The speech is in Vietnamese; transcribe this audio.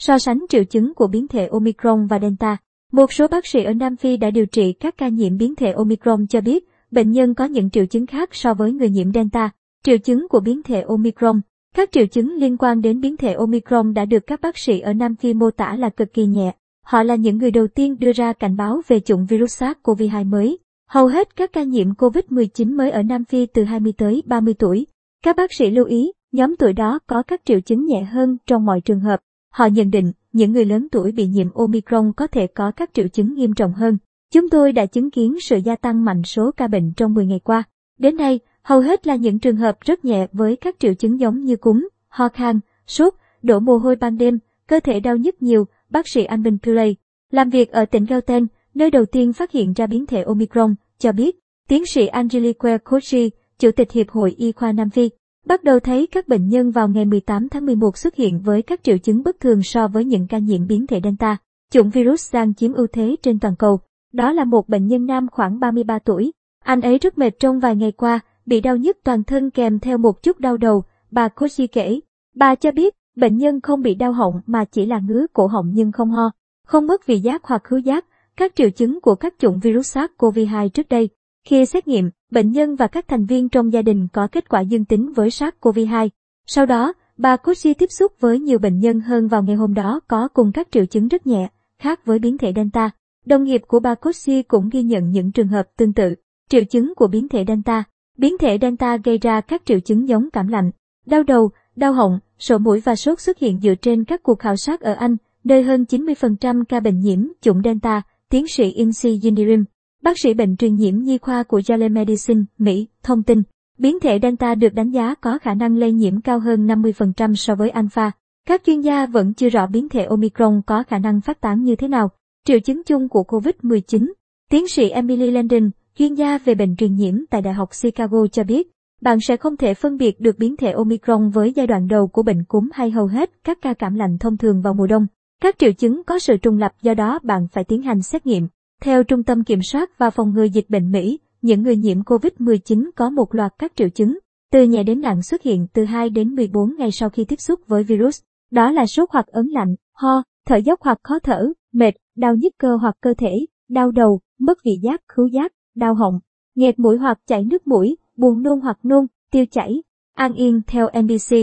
So sánh triệu chứng của biến thể Omicron và Delta. Một số bác sĩ ở Nam Phi đã điều trị các ca nhiễm biến thể Omicron cho biết bệnh nhân có những triệu chứng khác so với người nhiễm Delta. Triệu chứng của biến thể Omicron Các triệu chứng liên quan đến biến thể Omicron đã được các bác sĩ ở Nam Phi mô tả là cực kỳ nhẹ. Họ là những người đầu tiên đưa ra cảnh báo về chủng virus SARS-CoV-2 mới. Hầu hết các ca nhiễm COVID-19 mới ở Nam Phi từ 20 tới 30 tuổi. Các bác sĩ lưu ý, nhóm tuổi đó có các triệu chứng nhẹ hơn trong mọi trường hợp. Họ nhận định, những người lớn tuổi bị nhiễm Omicron có thể có các triệu chứng nghiêm trọng hơn. Chúng tôi đã chứng kiến sự gia tăng mạnh số ca bệnh trong 10 ngày qua. Đến nay, hầu hết là những trường hợp rất nhẹ với các triệu chứng giống như cúm, ho khan, sốt, đổ mồ hôi ban đêm, cơ thể đau nhức nhiều, bác sĩ Alvin Pillay, làm việc ở tỉnh Gauteng, nơi đầu tiên phát hiện ra biến thể Omicron, cho biết, tiến sĩ Angelique Kochi, Chủ tịch Hiệp hội Y khoa Nam Phi, bắt đầu thấy các bệnh nhân vào ngày 18 tháng 11 xuất hiện với các triệu chứng bất thường so với những ca nhiễm biến thể Delta. Chủng virus đang chiếm ưu thế trên toàn cầu. Đó là một bệnh nhân nam khoảng 33 tuổi. Anh ấy rất mệt trong vài ngày qua, bị đau nhức toàn thân kèm theo một chút đau đầu, bà Koshi kể. Bà cho biết, bệnh nhân không bị đau họng mà chỉ là ngứa cổ họng nhưng không ho, không mất vị giác hoặc khứu giác, các triệu chứng của các chủng virus SARS-CoV-2 trước đây. Khi xét nghiệm, bệnh nhân và các thành viên trong gia đình có kết quả dương tính với SARS-CoV-2. Sau đó, bà Koshi tiếp xúc với nhiều bệnh nhân hơn vào ngày hôm đó có cùng các triệu chứng rất nhẹ, khác với biến thể Delta. Đồng nghiệp của bà Koshi cũng ghi nhận những trường hợp tương tự. Triệu chứng của biến thể Delta Biến thể Delta gây ra các triệu chứng giống cảm lạnh, đau đầu, đau họng, sổ mũi và sốt xuất hiện dựa trên các cuộc khảo sát ở Anh, nơi hơn 90% ca bệnh nhiễm chủng Delta, tiến sĩ Insi Yindirim bác sĩ bệnh truyền nhiễm nhi khoa của Yale Medicine, Mỹ, thông tin. Biến thể Delta được đánh giá có khả năng lây nhiễm cao hơn 50% so với Alpha. Các chuyên gia vẫn chưa rõ biến thể Omicron có khả năng phát tán như thế nào. Triệu chứng chung của COVID-19 Tiến sĩ Emily Landon, chuyên gia về bệnh truyền nhiễm tại Đại học Chicago cho biết, bạn sẽ không thể phân biệt được biến thể Omicron với giai đoạn đầu của bệnh cúm hay hầu hết các ca cảm lạnh thông thường vào mùa đông. Các triệu chứng có sự trùng lập do đó bạn phải tiến hành xét nghiệm. Theo Trung tâm Kiểm soát và Phòng ngừa Dịch bệnh Mỹ, những người nhiễm COVID-19 có một loạt các triệu chứng, từ nhẹ đến nặng xuất hiện từ 2 đến 14 ngày sau khi tiếp xúc với virus. Đó là sốt hoặc ớn lạnh, ho, thở dốc hoặc khó thở, mệt, đau nhức cơ hoặc cơ thể, đau đầu, mất vị giác, khứu giác, đau họng, nghẹt mũi hoặc chảy nước mũi, buồn nôn hoặc nôn, tiêu chảy. An Yên theo NBC